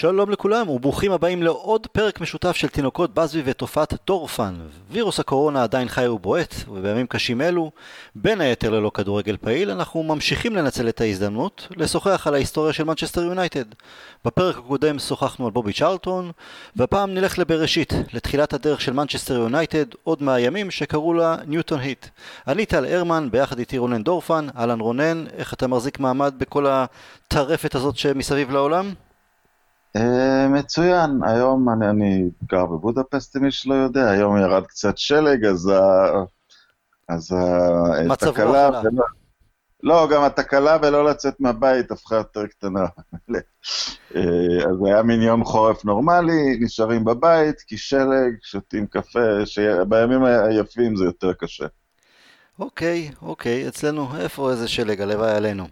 שלום לכולם וברוכים הבאים לעוד פרק משותף של תינוקות באזבי ותופעת דורפן. וירוס הקורונה עדיין חי ובועט, ובימים קשים אלו, בין היתר ללא כדורגל פעיל, אנחנו ממשיכים לנצל את ההזדמנות לשוחח על ההיסטוריה של מנצ'סטר יונייטד. בפרק הקודם שוחחנו על בובי צ'רלטון, והפעם נלך לבראשית, לתחילת הדרך של מנצ'סטר יונייטד, עוד מהימים שקראו לה ניוטון הית'. אני טל הרמן, ביחד איתי רונן דורפן, אהלן רונן, איך אתה מחזיק מעמד בכל הטרפת הזאת שמסביב לעולם? Uh, מצוין, היום אני, אני גר בבודפסט, מי שלא יודע, היום ירד קצת שלג, אז, ה, אז התקלה, ולא, לא, גם התקלה ולא לצאת מהבית הפכה יותר קטנה. אה, אז היה מין יום חורף נורמלי, נשארים בבית, כי שלג, שותים קפה, שבימים היפים זה יותר קשה. אוקיי, אוקיי, אצלנו, איפה איזה שלג, הלוואי עלינו.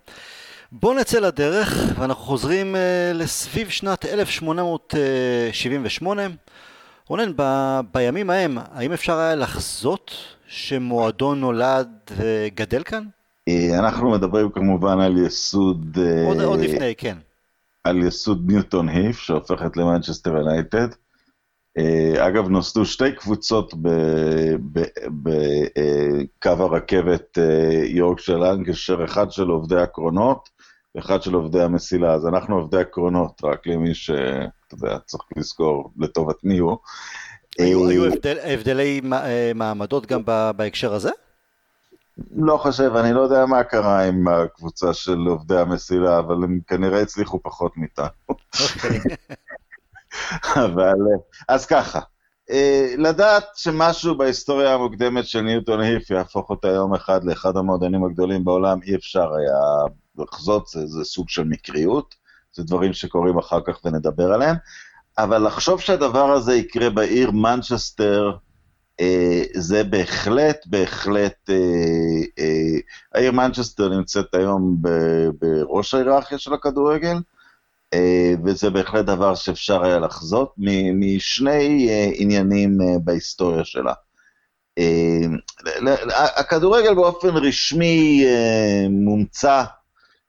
בואו נצא לדרך, ואנחנו חוזרים uh, לסביב שנת 1878. רונן, ב- בימים ההם, האם אפשר היה לחזות שמועדון נולד וגדל כאן? אה, אנחנו מדברים כמובן על יסוד... אה, עוד, uh, עוד לפני, כן. על יסוד ניוטון היף, שהופכת למנצ'סטר יונייטד. אגב, נוסדו שתי קבוצות בקו הרכבת יורק של אנקשר, אחד של עובדי הקרונות אחד של עובדי המסילה, אז אנחנו עובדי עקרונות, רק למי שאתה יודע, צריך לזכור לטובת מי הוא. היו, היו אה, הבדל, הבדלי אה, מעמדות גם בהקשר הזה? לא חושב, אני לא יודע מה קרה עם הקבוצה של עובדי המסילה, אבל הם כנראה הצליחו פחות מאיתנו. אבל, אה, אז ככה, לדעת שמשהו בהיסטוריה המוקדמת של ניוטון היף יהפוך אותה יום אחד לאחד המועדונים הגדולים בעולם, אי אפשר היה לחזות זה, זה סוג של מקריות, זה דברים שקורים אחר כך ונדבר עליהם, אבל לחשוב שהדבר הזה יקרה בעיר מנצ'סטר, אה, זה בהחלט, בהחלט, אה, אה, העיר מנצ'סטר נמצאת היום בראש ההיררכיה של הכדורגל, אה, וזה בהחלט דבר שאפשר היה לחזות משני אה, עניינים אה, בהיסטוריה שלה. אה, הכדורגל באופן רשמי אה, מומצא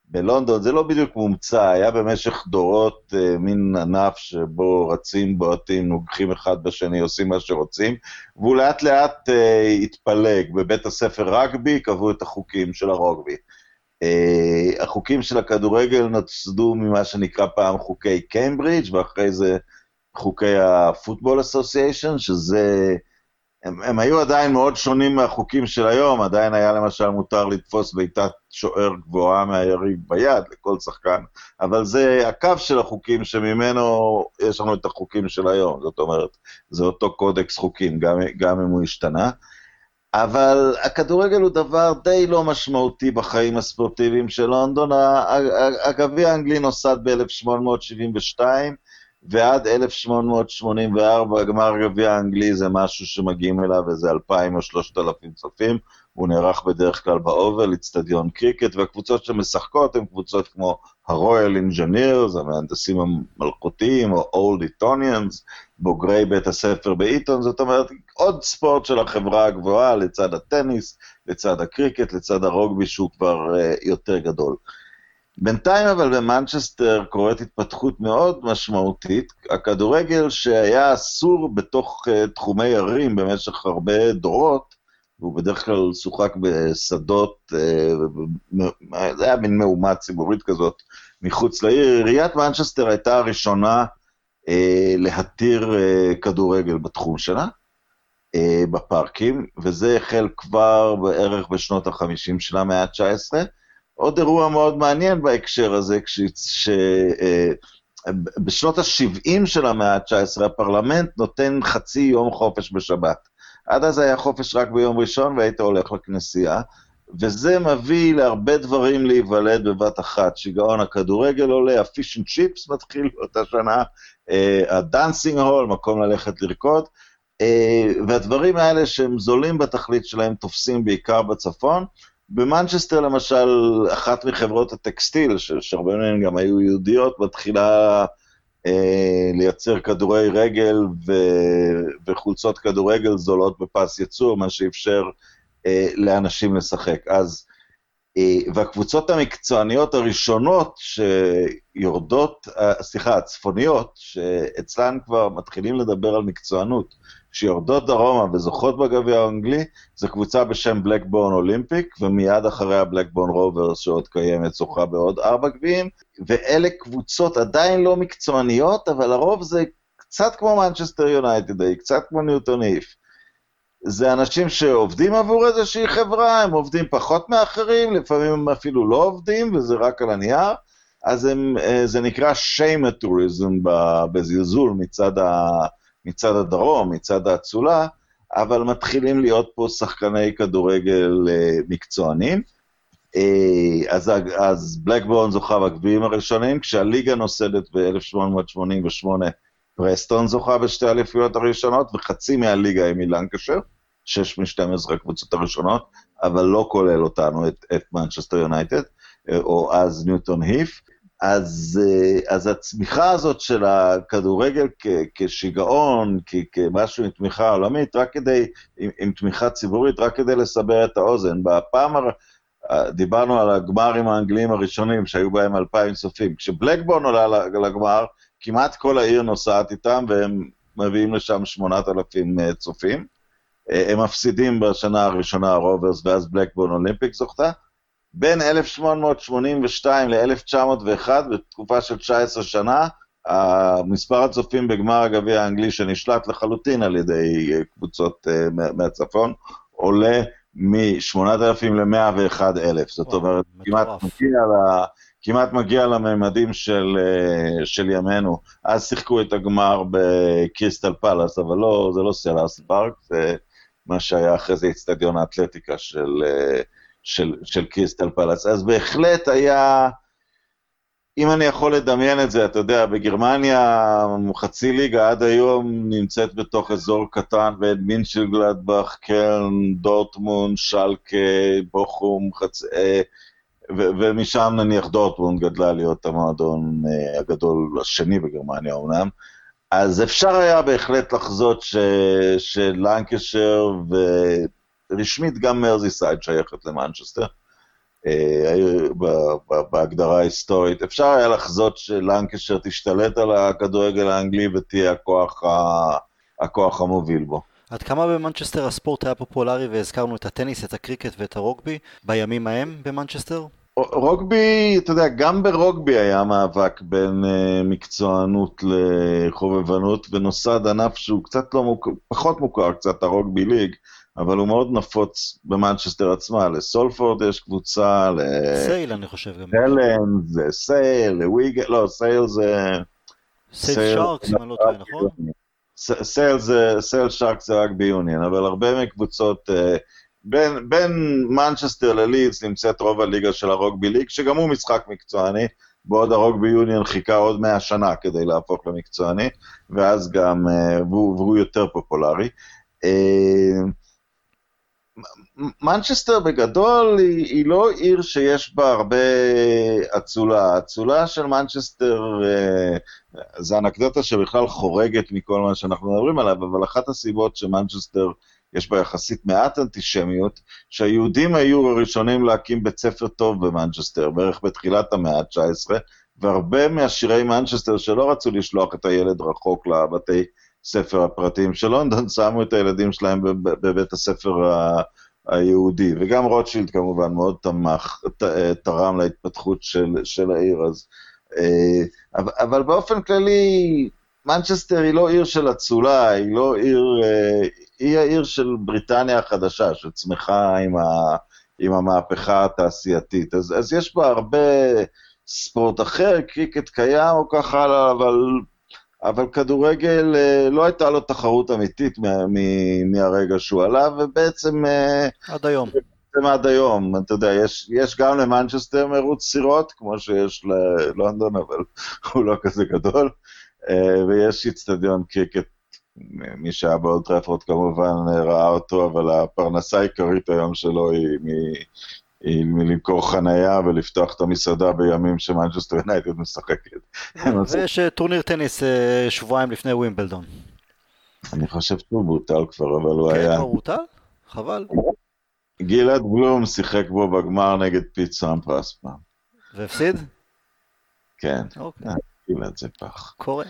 בלונדון זה לא בדיוק מומצא, היה במשך דורות אה, מין ענף שבו רצים, בועטים, נוגחים אחד בשני, עושים מה שרוצים, והוא לאט לאט אה, התפלג. בבית הספר רגבי קבעו את החוקים של הרוגבי. אה, החוקים של הכדורגל נוצדו ממה שנקרא פעם חוקי קיימברידג', ואחרי זה חוקי הפוטבול אסוסיישן, שזה... הם, הם היו עדיין מאוד שונים מהחוקים של היום, עדיין היה למשל מותר לתפוס בעיטת שוער גבוהה מהיריב ביד לכל שחקן, אבל זה הקו של החוקים שממנו יש לנו את החוקים של היום, זאת אומרת, זה אותו קודקס חוקים, גם, גם אם הוא השתנה. אבל הכדורגל הוא דבר די לא משמעותי בחיים הספורטיביים של לונדון. הגביע האנגלי נוסד ב-1872, ועד 1884 גמר גביע האנגלי זה משהו שמגיעים אליו איזה 2,000 או 3,000 צופים, הוא נערך בדרך כלל באובאל, אצטדיון קריקט, והקבוצות שמשחקות הן קבוצות כמו הרויאל אנג'ינירס, המהנדסים המלכותיים, או אולד איטוניאנס, בוגרי בית הספר באיטון, זאת אומרת, עוד ספורט של החברה הגבוהה לצד הטניס, לצד הקריקט, לצד הרוגבי שהוא כבר uh, יותר גדול. בינתיים אבל במנצ'סטר קורית התפתחות מאוד משמעותית. הכדורגל שהיה אסור בתוך uh, תחומי ערים במשך הרבה דורות, והוא בדרך כלל שוחק בשדות, uh, זה היה מין מהומה ציבורית כזאת מחוץ לעיר. עיריית מנצ'סטר הייתה הראשונה uh, להתיר uh, כדורגל בתחום שלה. בפארקים, וזה החל כבר בערך בשנות ה-50 של המאה ה-19. עוד אירוע מאוד מעניין בהקשר הזה, שבשנות אה, ה-70 של המאה ה-19 הפרלמנט נותן חצי יום חופש בשבת. עד אז היה חופש רק ביום ראשון והיית הולך לכנסייה, וזה מביא להרבה דברים להיוולד בבת אחת. שיגעון הכדורגל עולה, הפיש אנד צ'יפס מתחיל באותה שנה, ה dancing hall, מקום ללכת לרקוד, אה, והדברים האלה שהם זולים בתכלית שלהם תופסים בעיקר בצפון, במנצ'סטר למשל, אחת מחברות הטקסטיל, שהרבה מהן גם היו יהודיות, מתחילה אה, לייצר כדורי רגל ו, וחולצות כדורגל זולות בפס ייצור, מה שאפשר אה, לאנשים לשחק. אז והקבוצות המקצועניות הראשונות שיורדות, סליחה, הצפוניות, שאצלן כבר מתחילים לדבר על מקצוענות, שיורדות דרומה וזוכות בגביע האנגלי, זו קבוצה בשם בלקבורן אולימפיק, ומיד אחריה בלקבורן רוברס שעוד קיימת, זוכה בעוד ארבע גביעים, ואלה קבוצות עדיין לא מקצועניות, אבל לרוב זה קצת כמו מנצ'סטר יונייטד, קצת כמו ניוטון הית'. זה אנשים שעובדים עבור איזושהי חברה, הם עובדים פחות מאחרים, לפעמים הם אפילו לא עובדים, וזה רק על הנייר, אז הם, אה, זה נקרא שיימטוריזם בזלזול מצד, ה, מצד הדרום, מצד האצולה, אבל מתחילים להיות פה שחקני כדורגל אה, מקצוענים. אה, אז, אז בלקבורן זוכה בגביעים הראשונים, כשהליגה נוסדת ב-1888, פרסטון זוכה בשתי האליפויות הראשונות, וחצי מהליגה היא מלנקשר. שש מ-12 הקבוצות הראשונות, אבל לא כולל אותנו, את, את מנצ'סטר יונייטד, או אז ניוטון היף. אז, אה, אז הצמיחה הזאת של הכדורגל כ, כשיגעון, כ, כמשהו עם תמיכה עולמית, רק כדי, עם, עם תמיכה ציבורית, רק כדי לסבר את האוזן. בפעם, הר... דיברנו על הגמרים האנגליים הראשונים, שהיו בהם אלפיים צופים. כשבלקבורן עולה לגמר, כמעט כל העיר נוסעת איתם, והם מביאים לשם שמונת אלפים אה, צופים. אה, הם מפסידים בשנה הראשונה הרוברס ואז בלקבורן אולימפיק זוכתה. בין 1882 ל-1901, בתקופה של 19 שנה, מספר הצופים בגמר הגביע האנגלי שנשלט לחלוטין על ידי אה, קבוצות אה, מהצפון, עולה מ-8,000 ל-101,000. זאת אומרת, כמעט מגיע, ל, כמעט מגיע לממדים של, של ימינו. אז שיחקו את הגמר בקריסטל פלאס, אבל לא, זה לא סלהרסט פארק, זה מה שהיה אחרי זה אצטדיון האתלטיקה של, אה, של, של קריסטל פלאס. אז בהחלט היה, אם אני יכול לדמיין את זה, אתה יודע, בגרמניה חצי ליגה עד היום נמצאת בתוך אזור קטן, ואין מנשנגלדבך, קלן, דורטמונד, שאלקה, בוכום, חצ... אה, ו- ומשם נניח דורטמונד גדלה להיות המועדון אה, הגדול השני בגרמניה אמנם, אז אפשר היה בהחלט לחזות ש... שלנקשר ורשמית גם מרזיסייד שייכת למנצ'סטר, אה, בהגדרה ההיסטורית. אפשר היה לחזות שלנקשר תשתלט על הכדורגל האנגלי ותהיה הכוח, ה... הכוח המוביל בו. עד כמה במנצ'סטר הספורט היה פופולרי והזכרנו את הטניס, את הקריקט ואת הרוגבי בימים ההם במנצ'סטר? רוגבי, אתה יודע, גם ברוגבי היה מאבק בין uh, מקצוענות לחובבנות, ונוסד ענף שהוא קצת לא מוכר, פחות מוכר קצת, ה rugby league, אבל הוא מאוד נפוץ במנצ'סטר עצמה, לסולפורד יש קבוצה, ל... סייל אני חושב גם. הלן, זה סייל, לוויגאן, לא, סייל זה... סייל שארקס, אם אני לא טועה, נכון? סייל זה, סייל שארקס זה רק ביוניון, אבל הרבה מקבוצות... Uh, בין, בין מנצ'סטר ללידס נמצאת רוב הליגה של ה rugby league, שגם הוא משחק מקצועני, בעוד ה rugby union חיכה עוד מאה שנה כדי להפוך למקצועני, ואז גם, אה, והוא, והוא יותר פופולרי. אה, מנצ'סטר בגדול היא, היא לא עיר שיש בה הרבה אצולה. האצולה של מנצ'סטר אה, זה אנקדוטה שבכלל חורגת מכל מה שאנחנו מדברים עליו, אבל אחת הסיבות שמנצ'סטר יש בה יחסית מעט אנטישמיות, שהיהודים היו הראשונים להקים בית ספר טוב במנצ'סטר, בערך בתחילת המאה ה-19, והרבה מעשירי מנצ'סטר שלא רצו לשלוח את הילד רחוק לבתי ספר הפרטיים של לונדון, שמו את הילדים שלהם בבית הספר ה... היהודי, וגם רוטשילד כמובן מאוד תמך, תרם להתפתחות של, של העיר, אז... אה, אבל באופן כללי, מנצ'סטר היא לא עיר של אצולה, היא לא עיר, אה, היא העיר של בריטניה החדשה, שצמחה עם, ה, עם המהפכה התעשייתית. אז, אז יש בה הרבה ספורט אחר, קריקט קיים או כך הלאה, אבל, אבל כדורגל, אה, לא הייתה לו תחרות אמיתית מה, מ, מהרגע שהוא עלה, ובעצם... אה, עד היום. בעצם עד היום, אתה יודע, יש, יש גם למנצ'סטר מרוץ סירות, כמו שיש ללונדון, אבל הוא לא כזה גדול, אה, ויש איצטדיון קריקט מי שהיה באולד טראפורד כמובן ראה אותו, אבל הפרנסה העיקרית היום שלו היא, מלמכור חנייה ולפתוח את המסעדה בימים שמנצ'סטר יונייטד משחקת. ויש אה, טורניר טניס אה, שבועיים לפני ווימבלדון. אני חושב שהוא בוטל כבר, אבל הוא כן, היה... כן, הוא בוטל? חבל. גלעד בלום שיחק בו בגמר נגד פיט סמפרס פעם. והפסיד? כן. אוקיי. גלעד זה פח. קורה.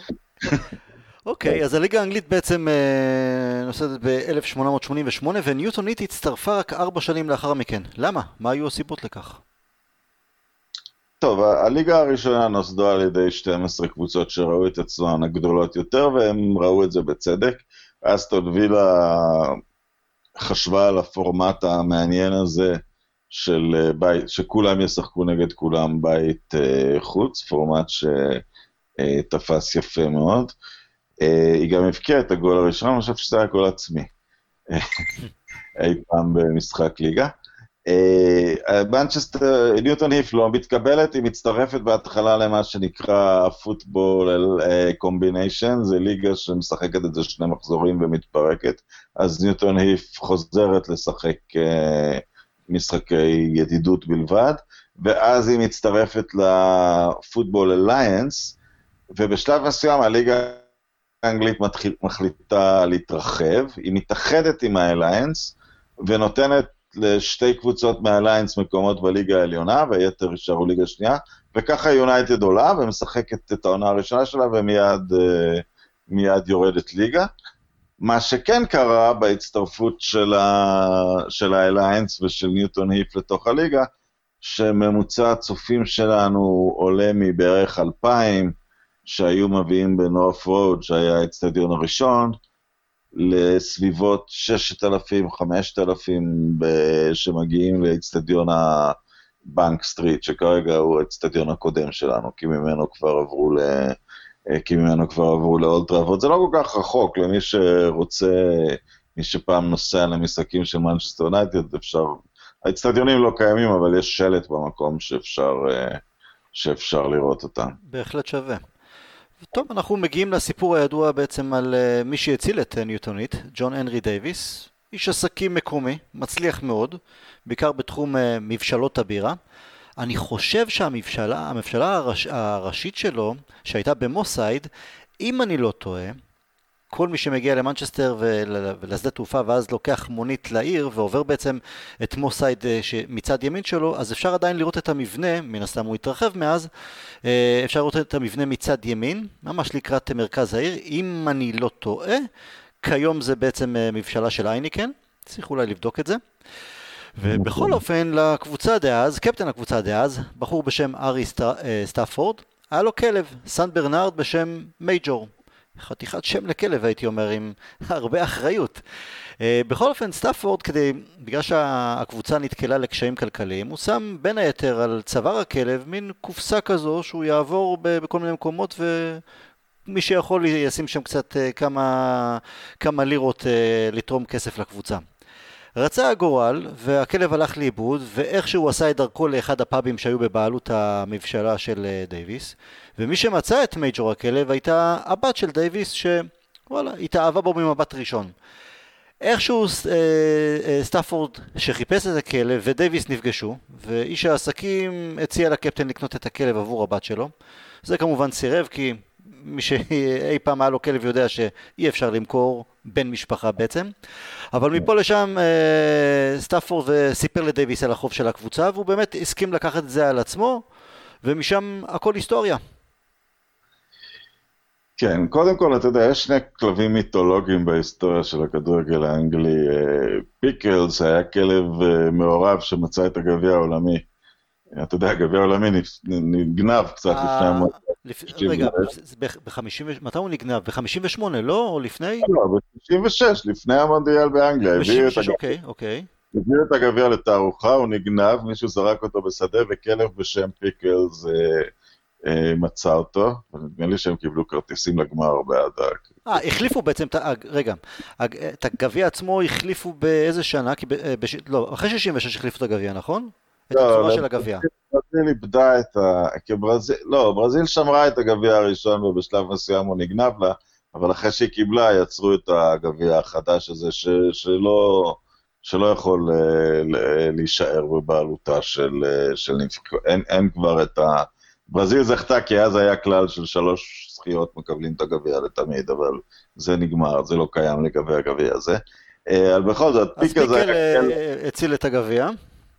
אוקיי, אז הליגה האנגלית בעצם אה, נוסדת ב-1888 וניוטונית הצטרפה רק ארבע שנים לאחר מכן. למה? מה היו הסיבות לכך? טוב, הליגה הראשונה נוסדו על ידי 12 קבוצות שראו את עצמן הגדולות יותר, והם ראו את זה בצדק. אסטון וילה חשבה על הפורמט המעניין הזה של אה, בית, שכולם ישחקו נגד כולם בית אה, חוץ, פורמט שתפס יפה מאוד. אה, היא גם הבקיעה את הגול הראשון, אני חושב שזה היה גול עצמי אי פעם במשחק ליגה. מנצ'סטר, ניוטון הית' לא מתקבלת, היא מצטרפת בהתחלה למה שנקרא פוטבול קומביניישן, זה ליגה שמשחקת את זה שני מחזורים ומתפרקת, אז ניוטון היף חוזרת לשחק משחקי ידידות בלבד, ואז היא מצטרפת לפוטבול אליינס, ובשלב מסוים הליגה האנגלית מחליטה להתרחב, היא מתאחדת עם האליינס, ונותנת לשתי קבוצות מהליינס מקומות בליגה העליונה, והיתר יישארו ליגה שנייה, וככה יונייטד עולה ומשחקת את העונה הראשונה שלה ומיד אה, יורדת ליגה. מה שכן קרה בהצטרפות של, ה... של האליאנס ושל ניוטון הית' לתוך הליגה, שממוצע הצופים שלנו עולה מבערך 2,000 שהיו מביאים בנורת' רואד, שהיה האצטדיון הראשון, לסביבות 6,000, 5,000 שמגיעים לאצטדיון הבנק סטריט, שכרגע הוא האצטדיון הקודם שלנו, כי ממנו כבר עברו ל... כי ממנו כבר עברו לאולד טראפורד. זה לא כל כך רחוק, למי שרוצה, מי שפעם נוסע למשחקים של מנצ'סטר יונייטד, אפשר... האצטדיונים לא קיימים, אבל יש שלט במקום שאפשר, שאפשר לראות אותם. בהחלט שווה. טוב, אנחנו מגיעים לסיפור הידוע בעצם על אה, מי שהציל את אה, ניוטון הית', ג'ון הנרי דייוויס, איש עסקים מקומי, מצליח מאוד, בעיקר בתחום אה, מבשלות הבירה. אני חושב שהמבשלה, המבשלה הראש, הראשית שלו, שהייתה במוסייד, אם אני לא טועה, כל מי שמגיע למנצ'סטר ול, ולשדה תעופה ואז לוקח מונית לעיר ועובר בעצם את מוסייד אה, מצד ימין שלו, אז אפשר עדיין לראות את המבנה, מן הסתם הוא התרחב מאז, אה, אפשר לראות את המבנה מצד ימין, ממש לקראת מרכז העיר, אם אני לא טועה, כיום זה בעצם אה, מבשלה של אייניקן, צריך אולי לבדוק את זה. ובכל אופן, לקבוצה דאז, קפטן הקבוצה דאז, בחור בשם ארי סטאפורד, היה לו כלב, סן ברנרד בשם מייג'ור. חתיכת שם לכלב הייתי אומר, עם הרבה אחריות. אה, בכל אופן, סטאפורד, כדי, בגלל שהקבוצה נתקלה לקשיים כלכליים, הוא שם בין היתר על צוואר הכלב מין קופסה כזו שהוא יעבור בכל מיני מקומות ומי שיכול ישים שם קצת אה, כמה, כמה לירות אה, לתרום כסף לקבוצה. רצה הגורל, והכלב הלך לאיבוד, ואיכשהו עשה את דרכו לאחד הפאבים שהיו בבעלות המבשלה של דייוויס, ומי שמצא את מייג'ור הכלב הייתה הבת של דייוויס, שוואלה, התאהבה בו ממבט ראשון. איכשהו אה, אה, סטאפורד שחיפש את הכלב ודייוויס נפגשו, ואיש העסקים הציע לקפטן לקנות את הכלב עבור הבת שלו. זה כמובן סירב כי מי שאי פעם היה לו כלב יודע שאי אפשר למכור בן משפחה בעצם. אבל מפה לשם אה, סטאפורד סיפר לדייוויס על החוב של הקבוצה והוא באמת הסכים לקחת את זה על עצמו ומשם הכל היסטוריה. כן, קודם כל, אתה יודע, יש שני כלבים מיתולוגיים בהיסטוריה של הכדורגל האנגלי. אה, פיקלס היה כלב אה, מעורב שמצא את הגביע העולמי. אתה יודע, הגביע העולמי נגנב קצת לפני אה, המ... רגע, מתי הוא נגנב? ב-58, לא? או לפני? לא, ב-66, לפני המונדיאל באנגליה. ב-66, אוקיי, אוקיי. הביאו את הגביע לתערוכה, הוא נגנב, מישהו זרק אותו בשדה, וכלב בשם פיקלס אה, מצא אותו, ונדמה לי שהם קיבלו כרטיסים לגמר בעד ה... אה, החליפו בעצם, רגע, את הגביע עצמו החליפו באיזה שנה? אה, לא, אחרי 66 החליפו את הגביע, נכון? את לא, הצורה של הגביע. ברזיל איבדה את ה... לא, ברזיל שמרה את הגביע הראשון ובשלב מסוים הוא נגנב לה, אבל אחרי שהיא קיבלה יצרו את הגביע החדש הזה שלא... שלא יכול להישאר בבעלותה של, של נבחרת, אין, אין כבר את ה... ברזיל זכתה כי אז היה כלל של שלוש זכיות מקבלים את הגביע לתמיד, אבל זה נגמר, זה לא קיים לגבי הגביע הזה. אבל בכל זאת, פיקה זה... אז פיקלס הציל את הגביע.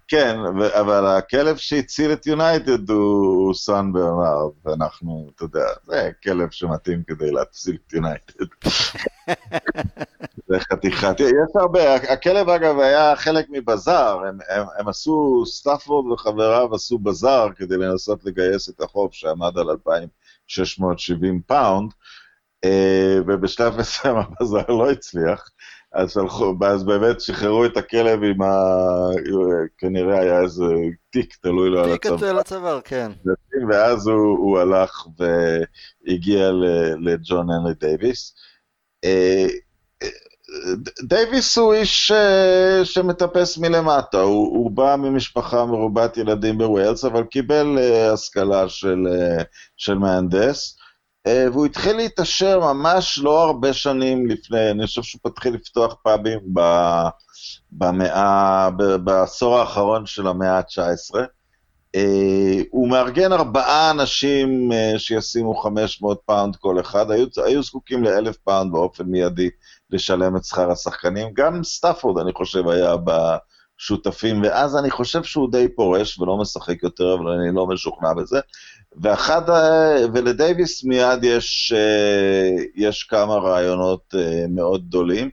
כן, אבל הכלב שהציל את יונייטד הוא סן ברנרד, ואנחנו, אתה יודע, זה כלב שמתאים כדי להציל את יונייטד. זה חתיכת, יש הרבה, הכלב אגב היה חלק מבזאר, הם, הם, הם עשו, סטאפורד וחבריו עשו בזאר כדי לנסות לגייס את החוב שעמד על 2,670 פאונד, אה, ובשלב מסוים הבזאר לא הצליח. אז, הלכו, אז באמת שחררו את הכלב עם ה... כנראה היה איזה תיק תלוי לו על הצוואר. תיק על הצוואר, כן. ואז הוא, הוא הלך והגיע לג'ון הנרי דייוויס. אה, דייוויס הוא איש אה, שמטפס מלמטה, הוא, הוא בא ממשפחה מרובת ילדים בווילס, אבל קיבל אה, השכלה של, של מהנדס. אה, והוא התחיל להתעשר ממש לא הרבה שנים לפני, אני חושב שהוא התחיל לפתוח פאבים במאה, בעשור האחרון של המאה ה-19. אה, הוא מארגן ארבעה אנשים אה, שישימו 500 פאונד כל אחד, היו, היו זקוקים לאלף פאונד באופן מיידי לשלם את שכר השחקנים. גם סטאפורד, אני חושב, היה בשותפים, ואז אני חושב שהוא די פורש ולא משחק יותר, אבל אני לא משוכנע בזה. ואחד, ולדייוויס מיד יש, אה, יש כמה רעיונות אה, מאוד גדולים,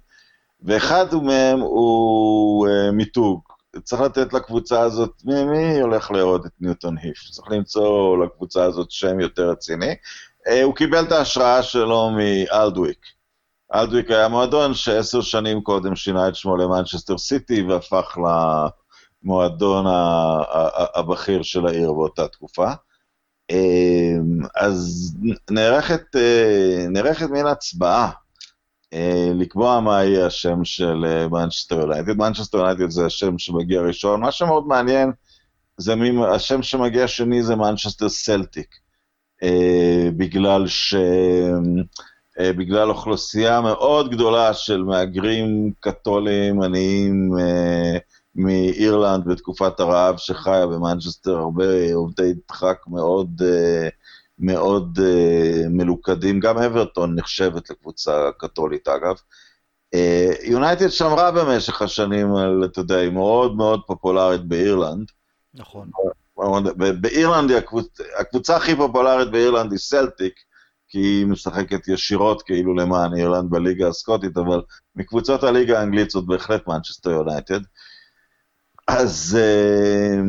ואחד מהם הוא אה, מיתוג. צריך לתת לקבוצה הזאת, מי, מי הולך לאהוד את ניוטון היף? צריך למצוא לקבוצה הזאת שם יותר רציני. הוא קיבל את ההשראה שלו מאלדוויק. אלדוויק היה מועדון שעשר שנים קודם שינה את שמו למנצ'סטר סיטי והפך למועדון הבכיר של העיר באותה תקופה. אמ, אז נערכת, אה, נערכת מין הצבעה אה, לקבוע מה יהיה השם של מנצ'סטר יונייטד. מנצ'סטר יונייטד זה השם שמגיע ראשון. מה שמאוד מעניין, זה מי, השם שמגיע שני זה מנצ'סטר סלטיק. אה, בגלל ש... בגלל אוכלוסייה מאוד גדולה של מהגרים קתולים, עניים, מאירלנד בתקופת הרעב שחיה במנצ'סטר, הרבה עובדי דחק מאוד, אה, מאוד אה, מלוכדים, גם אוורטון נחשבת לקבוצה קתולית אגב. אה, יונייטד שמרה במשך השנים על, אתה יודע, היא מאוד מאוד פופולרית באירלנד. נכון. באירלנד, הקבוצ... הקבוצה הכי פופולרית באירלנד היא סלטיק, כי היא משחקת ישירות כאילו למען אירלנד בליגה הסקוטית, אבל מקבוצות הליגה האנגלית זאת בהחלט מנצ'סטר יונייטד. אז, אה,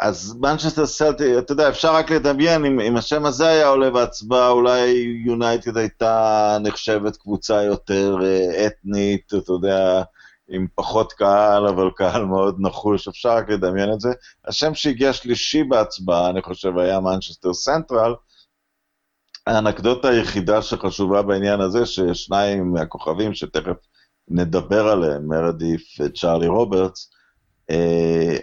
אז מנצ'סטר סלטיק, אתה יודע, אפשר רק לדמיין, אם, אם השם הזה היה עולה בהצבעה, אולי יונייטד הייתה נחשבת קבוצה יותר אה, אתנית, אתה יודע, עם פחות קהל, אבל קהל מאוד נחוש, אפשר רק לדמיין את זה. השם שהגיע שלישי בהצבעה, אני חושב, היה מנצ'סטר סנטרל. האנקדוטה היחידה שחשובה בעניין הזה, ששניים מהכוכבים, שתכף נדבר עליהם, מרדית' וצ'ארלי רוברטס,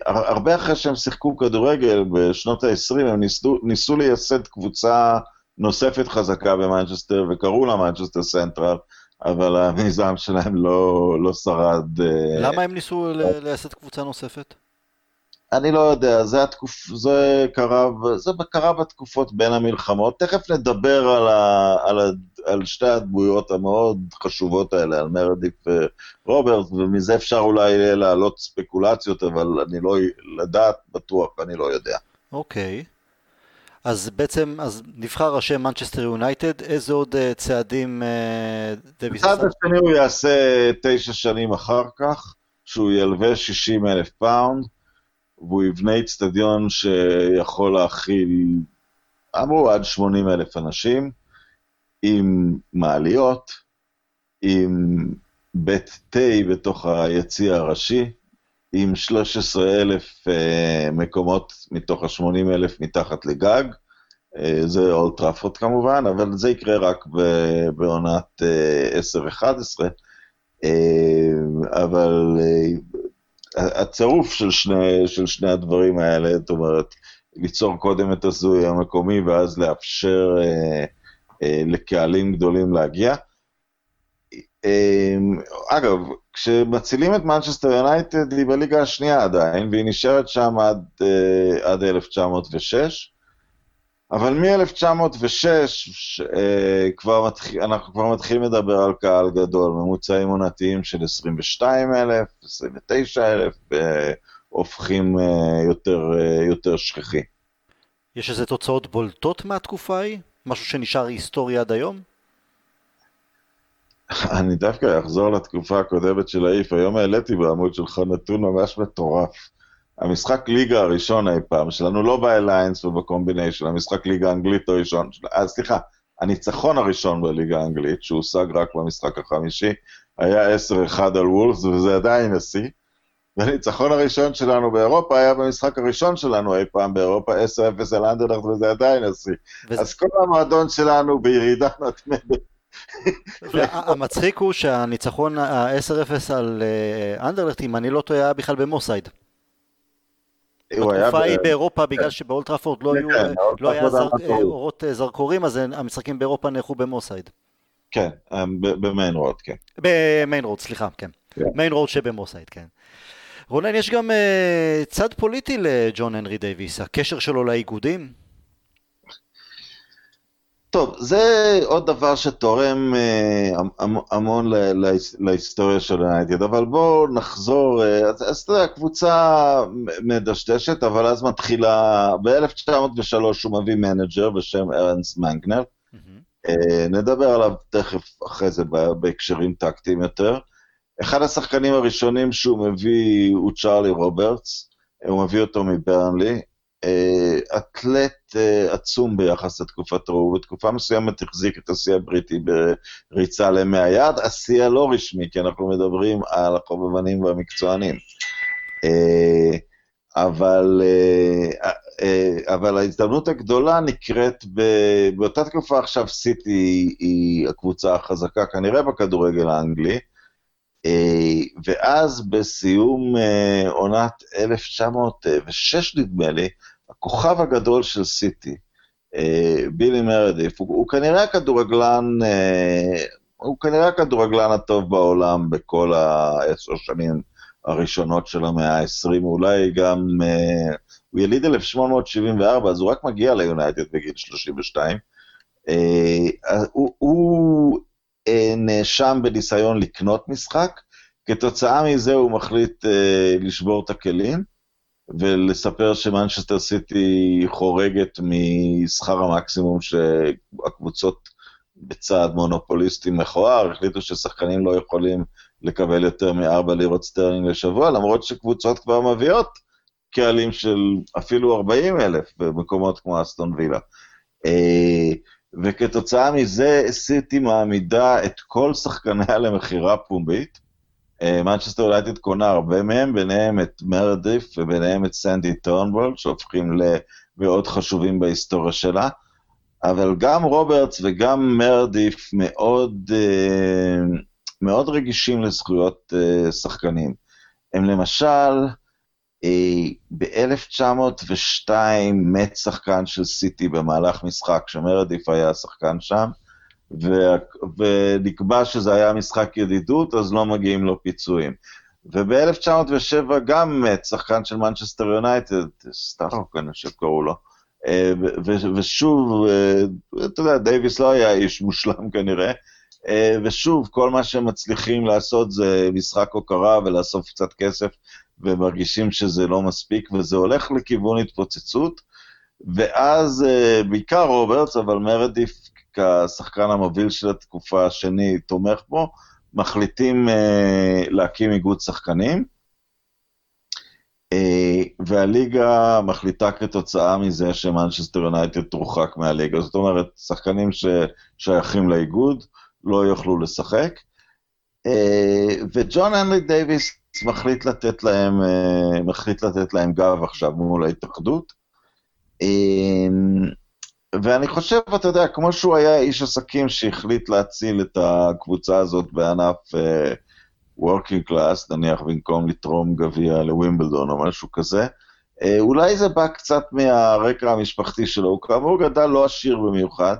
הרבה אחרי שהם שיחקו כדורגל בשנות ה-20, הם ניסו, ניסו לייסד קבוצה נוספת חזקה במנצ'סטר, וקראו לה מנצ'סטר סנטרל, אבל המיזם שלהם לא, לא שרד. אה, למה הם ניסו לייסד קבוצה נוספת? אני לא יודע, זה, התקופ... זה, קרה, זה קרה בתקופות בין המלחמות. תכף נדבר על, ה... על, ה... על שתי הדמויות המאוד חשובות האלה, על מרדית' ורוברטס, ומזה אפשר אולי להעלות ספקולציות, אבל אני לא לדעת בטוח, אני לא יודע. אוקיי. אוקיי. אז בעצם, אז נבחר השם מנצ'סטר יונייטד, איזה עוד אה, צעדים אה, דוויס עשה? הצעד השני הוא יעשה תשע שנים אחר כך, שהוא ילווה 60 אלף פאונד. והוא יבנה אצטדיון שיכול להכיל, אמרו עד 80 אלף אנשים, עם מעליות, עם בית תה בתוך היציא הראשי, עם 13 אלף uh, מקומות מתוך ה-80 אלף מתחת לגג. Uh, זה אולטראפורד כמובן, אבל זה יקרה רק בעונת uh, 10-11. Uh, אבל uh, הצירוף של שני, של שני הדברים האלה, זאת אומרת, ליצור קודם את הזוי המקומי ואז לאפשר אה, אה, לקהלים גדולים להגיע. אה, אגב, כשמצילים את מנצ'סטר יונייטד היא בליגה השנייה עדיין, והיא נשארת שם עד, אה, עד 1906. אבל מ-1906 אה, כבר אנחנו כבר מתחילים לדבר על קהל גדול, ממוצעים עונתיים של 22,000, 29,000, הופכים אה, יותר, אה, יותר שכיחים. יש איזה תוצאות בולטות מהתקופה ההיא? משהו שנשאר היסטורי עד היום? אני דווקא אחזור לתקופה הקודמת של האיף, היום העליתי בעמוד שלך נתון ממש מטורף. המשחק ליגה הראשון אי פעם שלנו, לא באליינס ובקומביניישן, המשחק ליגה האנגלית הראשון, אז סליחה, הניצחון הראשון בליגה האנגלית, שהושג רק במשחק החמישי, היה 10-1 על וולפס, וזה עדיין השיא. והניצחון הראשון שלנו באירופה היה במשחק הראשון שלנו אי פעם באירופה, 10-0 על אנדרלכט, וזה עדיין השיא. וזה... אז כל המועדון שלנו בירידה מתמדת. המצחיק הוא שהניצחון ה-10-0 על אה, אנדרלכט, אם אני לא טועה, היה בכלל במוסייד. התקופה היא באירופה בגלל שבאולד טראפורד לא, כן, כן, לא היה אורות אה, זרקורים, אז המשחקים באירופה נערכו במוס סייד. כן, אה, במיין רוד, כן. במיין רוד, סליחה, כן. מיין רוד שבמוס סייד, כן. רונן, יש גם אה, צד פוליטי לג'ון הנרי דייוויס, הקשר שלו לאיגודים? טוב, זה עוד דבר שתורם אה, המון להיסטוריה של היונייטד, אבל בואו נחזור, אה, אז, אתה יודע, קבוצה מדשדשת, אבל אז מתחילה, ב-1903 הוא מביא מנג'ר בשם ארנסט מנגנל, אה, נדבר עליו תכף אחרי זה בהקשרים טקטיים יותר. אחד השחקנים הראשונים שהוא מביא הוא צ'ארלי רוברטס, הוא מביא אותו מברנלי, אה, אתלט אה, עצום ביחס לתקופתו, הוא בתקופה מסוימת החזיק את השיא הבריטי בריצה למאה יד, השיא הלא רשמי, כי אנחנו מדברים על החובבנים והמקצוענים. אה, אבל, אבל ההזדמנות הגדולה נקראת, באותה תקופה עכשיו סיטי היא הקבוצה החזקה כנראה בכדורגל האנגלי, ואז בסיום עונת 1906 נדמה לי, הכוכב הגדול של סיטי, אה, בילי מרדיף, הוא, הוא כנראה הכדורגלן, אה, הוא כנראה הכדורגלן הטוב בעולם בכל העשר שנים הראשונות של המאה ה-20, אולי גם, אה, הוא יליד 1874, אז הוא רק מגיע ליונייטד בגיל 32. הוא, הוא נאשם בניסיון לקנות משחק, כתוצאה מזה הוא מחליט לשבור את הכלים. ולספר שמנצ'סטר סיטי חורגת משכר המקסימום שהקבוצות בצעד מונופוליסטי מכוער, החליטו ששחקנים לא יכולים לקבל יותר מ-4 לירות סטרלינג לשבוע, למרות שקבוצות כבר מביאות קהלים של אפילו 40 אלף במקומות כמו אסטון וילה. אה, וכתוצאה מזה סיטי מעמידה את כל שחקניה למכירה פומבית, מנצ'סטר אה, יונייטד קונה הרבה מהם, ביניהם את מרדית' וביניהם את סנדי טורנבול, שהופכים למאוד חשובים בהיסטוריה שלה, אבל גם רוברטס וגם מרדית' מאוד, אה, מאוד רגישים לזכויות אה, שחקנים. הם למשל, ב-1902 מת שחקן של סיטי במהלך משחק, שמרדית' היה השחקן שם, ונקבע שזה היה משחק ידידות, אז לא מגיעים לו פיצויים. וב-1907 גם מת שחקן של מנצ'סטר יונייטד, סטארוק, אני חושב קראו לו. אה, ושוב, אה, אתה יודע, דייוויס לא היה איש מושלם כנראה, אה, ושוב, כל מה שהם מצליחים לעשות זה משחק הוקרה ולאסוף קצת כסף, ומרגישים שזה לא מספיק, וזה הולך לכיוון התפוצצות, ואז בעיקר רוברטס, אבל מרדית' כשחקן המוביל של התקופה השני תומך בו, מחליטים אה, להקים איגוד שחקנים, אה, והליגה מחליטה כתוצאה מזה שמנצ'סטר יונייטד תורחק מהליגה. זאת אומרת, שחקנים ששייכים לאיגוד לא יוכלו לשחק. Uh, וג'ון הנרי דייוויס מחליט לתת להם, uh, מחליט לתת להם גב עכשיו מול ההתאחדות. Uh, ואני חושב, אתה יודע, כמו שהוא היה איש עסקים שהחליט להציל את הקבוצה הזאת בענף uh, working class, נניח במקום לתרום גביע לווימבלדון או משהו כזה, uh, אולי זה בא קצת מהרקע המשפחתי שלו, הוא כאמור גדל לא עשיר במיוחד,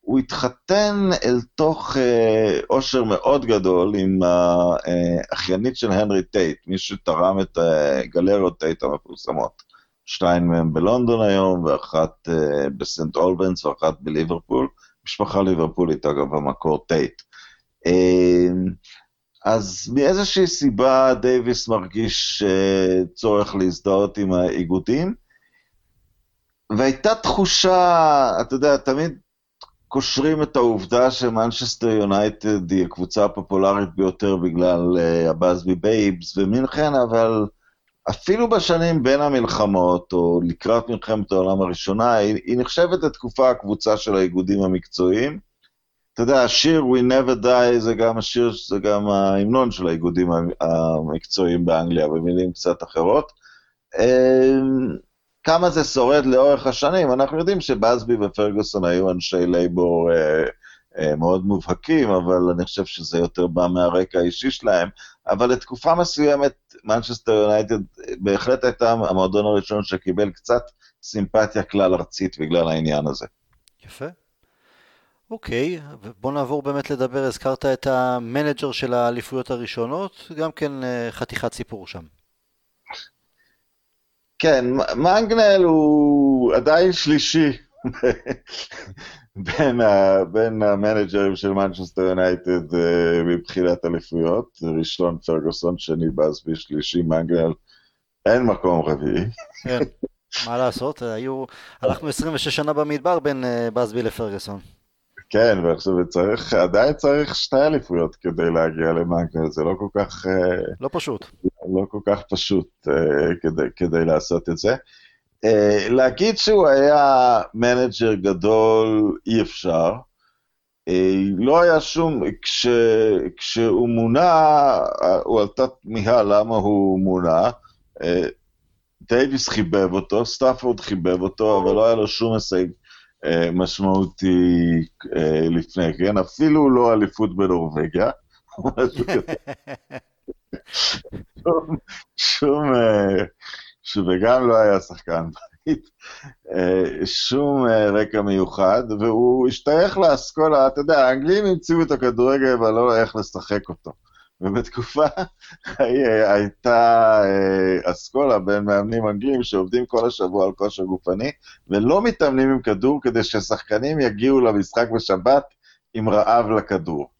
הוא התחתן אל תוך אה, עושר מאוד גדול עם האחיינית אה, של הנרי טייט, מי שתרם את אה, גלריות טייט המפורסמות. שתיים מהם בלונדון היום, ואחת אה, בסנט אולבנס ואחת בליברפול. משפחה ליברפולית, אגב, במקור טייט. אה, אז מאיזושהי סיבה דייוויס מרגיש אה, צורך להזדהות עם האיגודים, והייתה תחושה, אתה יודע, תמיד קושרים את העובדה שמנצ'סטר יונייטד היא הקבוצה הפופולרית ביותר בגלל הבאזבי בייבס ומינכן, אבל אפילו בשנים בין המלחמות, או לקראת מלחמת העולם הראשונה, היא, היא נחשבת לתקופה הקבוצה של האיגודים המקצועיים. אתה יודע, השיר We'll Never Die זה גם השיר, זה גם ההמנון של האיגודים המקצועיים באנגליה, במילים קצת אחרות. אמ, כמה זה שורד לאורך השנים, אנחנו יודעים שבאזבי ופרגוסון היו אנשי לייבור אה, אה, מאוד מובהקים, אבל אני חושב שזה יותר בא מהרקע האישי שלהם. אבל לתקופה מסוימת, מנצ'סטר יונייטד בהחלט הייתה המועדון הראשון שקיבל קצת סימפתיה כלל ארצית בגלל העניין הזה. יפה. אוקיי, בוא נעבור באמת לדבר, הזכרת את המנג'ר של האליפויות הראשונות, גם כן אה, חתיכת סיפור שם. כן, מנגנל הוא עדיין שלישי בין, ה, בין המנג'רים של מנצ'סטר יונייטד uh, מבחינת אליפויות, ראשון פרגוסון, שני בסבי, שלישי מנגנל, אין מקום רביעי. כן, מה לעשות, היו, הלכנו 26 שנה במדבר בין uh, בסבי לפרגוסון. כן, ועכשיו צריך, עדיין צריך שתי אליפויות כדי להגיע למנגנל, זה לא כל כך... Uh, לא פשוט. לא כל כך פשוט uh, כדי, כדי לעשות את זה. Uh, להגיד שהוא היה מנג'ר גדול, אי אפשר. Uh, לא היה שום, כש, כשהוא מונה, הוא עלתה תמיהה למה הוא מונה. דייוויס חיבב אותו, סטאפורד חיבב אותו, אבל לא היה לו שום הישג משמעותי לפני כן, אפילו לא אליפות בנורבגיה. שום, שום, וגם לא היה שחקן בית, אה, שום אה, רקע מיוחד, והוא השתייך לאסכולה, אתה יודע, האנגלים המציאו את הכדורגל אבל לא איך לשחק אותו. ובתקופה הייתה אה, אסכולה בין מאמנים אנגלים שעובדים כל השבוע על כושר גופני, ולא מתאמנים עם כדור כדי ששחקנים יגיעו למשחק בשבת עם רעב לכדור.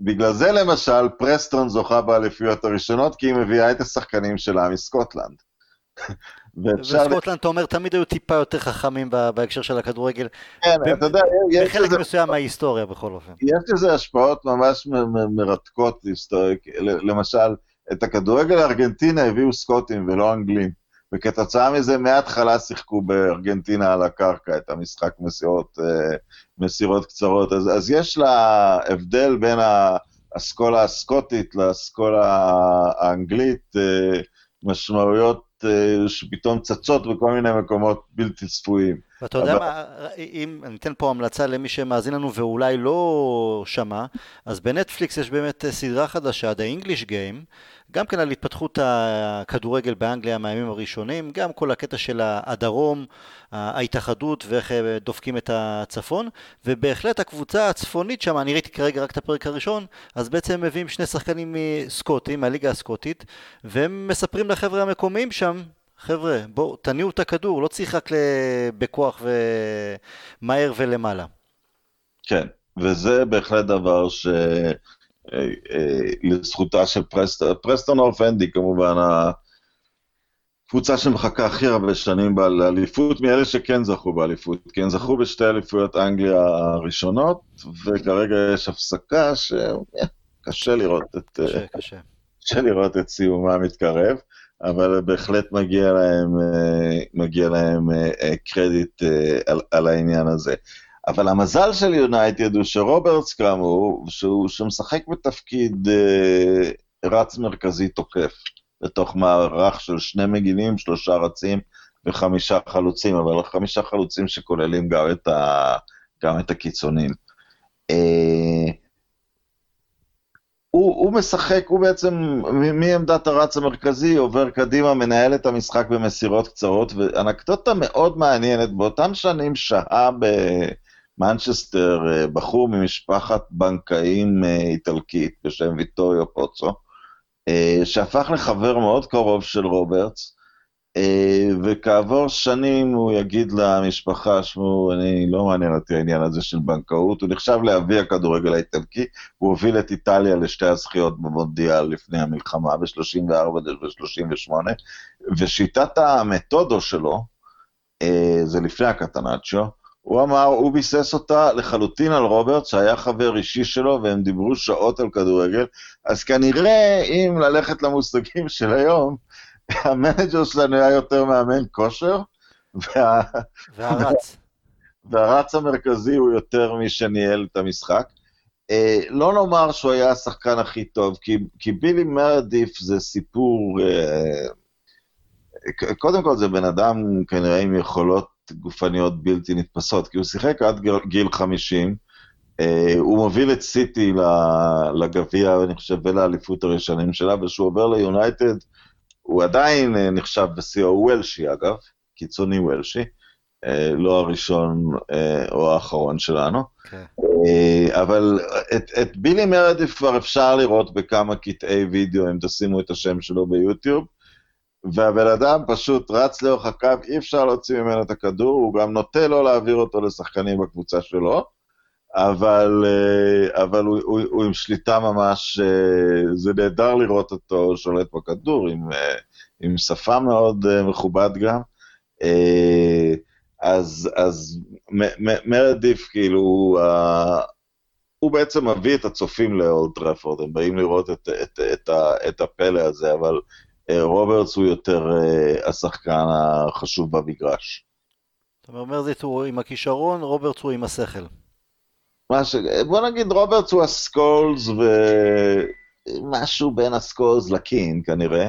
בגלל זה למשל פרסטון זוכה באליפויות הראשונות, כי היא מביאה את השחקנים שלה מסקוטלנד. וסקוטלנד, אתה אומר, תמיד היו טיפה יותר חכמים בהקשר של הכדורגל. כן, אתה יודע, יש בחלק מסוים מההיסטוריה בכל אופן. יש לזה השפעות ממש מרתקות, למשל, את הכדורגל הארגנטינה הביאו סקוטים ולא אנגלים. וכתוצאה מזה מההתחלה שיחקו בארגנטינה על הקרקע את המשחק מסירות, אה, מסירות קצרות. אז, אז יש לה הבדל בין האסכולה הסקוטית לאסכולה האנגלית, אה, משמעויות אה, שפתאום צצות בכל מיני מקומות בלתי צפויים. ואתה יודע אבל... מה, אם אני אתן פה המלצה למי שמאזין לנו ואולי לא שמע, אז בנטפליקס יש באמת סדרה חדשה, The English Game, גם כן על התפתחות הכדורגל באנגליה מהימים הראשונים, גם כל הקטע של הדרום, ההתאחדות ואיך אה, דופקים את הצפון, ובהחלט הקבוצה הצפונית שם, אני ראיתי כרגע רק את הפרק הראשון, אז בעצם מביאים שני שחקנים סקוטים, מהליגה הסקוטית, והם מספרים לחבר'ה המקומיים שם, חבר'ה, בואו, תניעו את הכדור, לא צריך רק בכוח ומהר ולמעלה. כן, וזה בהחלט דבר ש... אה, אה, לזכותה של פרסטון, פרסטון אוף אנדי כמובן, הקבוצה שמחכה הכי הרבה שנים באליפות, מאלה שכן זכו באליפות, כי הם זכו בשתי אליפויות אנגליה הראשונות, וכרגע יש הפסקה שקשה לראות את... קשה, קשה. קשה לראות את סיומה מתקרב, אבל בהחלט מגיע להם, אה, מגיע להם קרדיט על, על העניין הזה. אבל המזל של יונייטד הוא שרוברטס כאמור, שהוא שמשחק בתפקיד אה, רץ מרכזי תוקף, בתוך מערך של שני מגינים, שלושה רצים וחמישה חלוצים, אבל חמישה חלוצים שכוללים גם את, ה, גם את הקיצונים. אה, הוא, הוא משחק, הוא בעצם מעמדת הרץ המרכזי עובר קדימה, מנהל את המשחק במסירות קצרות, ואנקדוטה מאוד מעניינת, באותם שנים שהה ב... מנצ'סטר, אה, בחור ממשפחת בנקאים אה, איטלקית בשם ויטוריו פוצו, אה, שהפך לחבר מאוד קרוב של רוברטס, וכעבור שנים הוא יגיד למשפחה, שמעו, אני לא מעניין אותי העניין הזה של בנקאות, הוא נחשב לאבי הכדורגל האיטלקי, הוא הוביל את איטליה לשתי הזכיות במונדיאל לפני המלחמה, ב-34 ו-38, ושיטת המתודו שלו, זה לפני הקטנצ'ו, הוא אמר, הוא ביסס אותה לחלוטין על רוברט, שהיה חבר אישי שלו, והם דיברו שעות על כדורגל, אז כנראה, אם ללכת למושגים של היום, המנג'ר שלנו היה יותר מאמן כושר, וה... והרץ. והרץ המרכזי הוא יותר מי שניהל את המשחק. אה, לא נאמר שהוא היה השחקן הכי טוב, כי, כי בילי מרדיף זה סיפור... אה, קודם כל זה בן אדם כנראה עם יכולות גופניות בלתי נתפסות, כי הוא שיחק עד גיל, גיל 50, אה, הוא מוביל את סיטי לגביע, אני חושב, ולאליפות הראשונים שלה, וכשהוא עובר ליונייטד, הוא עדיין אה, נחשב בשיא, הוא וולשי אגב, קיצוני וולשי, אה, לא הראשון או האחרון שלנו. Okay. כן. אבל את, את בילי מרדיף כבר אפשר לראות בכמה קטעי וידאו, אם תשימו את השם שלו ביוטיוב, והבן אדם פשוט רץ לאורך הקו, אי אפשר להוציא ממנו את הכדור, הוא גם נוטה לא להעביר אותו לשחקנים בקבוצה שלו, אבל, אבל הוא, הוא, הוא עם שליטה ממש, זה נהדר לראות אותו שולט בכדור, עם, עם שפם מאוד מכובד גם. אז, אז מרדית', כאילו, הוא בעצם מביא את הצופים לאולד טראפורד, הם באים לראות את, את, את, את הפלא הזה, אבל רוברטס הוא יותר השחקן החשוב במגרש. אתה אומר, מרדית' הוא עם הכישרון, רוברטס הוא עם השכל. ש... בוא נגיד רוברטס הוא הסקולס ומשהו בין הסקולס לקין כנראה.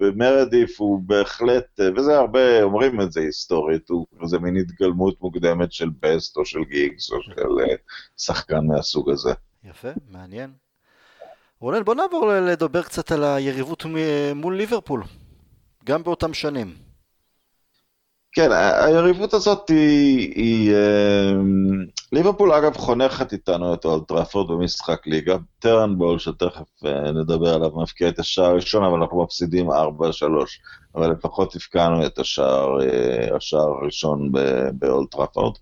ומרדית' הוא בהחלט, וזה הרבה אומרים את זה היסטורית, הוא כזה מין התגלמות מוקדמת של בסט או של גיגס או של אה, שחקן מהסוג הזה. יפה, מעניין. רונן, בוא נעבור לדבר קצת על היריבות מול ליברפול, גם באותם שנים. כן, היריבות הזאת היא, היא אמ, ליברפול אגב חונכת איתנו את אולטראפורד במשחק ליגה, טרנבול שתכף אה, נדבר עליו מפקיע את השער הראשון אבל אנחנו מפסידים 4-3, אבל לפחות הפקענו את השער, אה, השער הראשון באולטראפורד.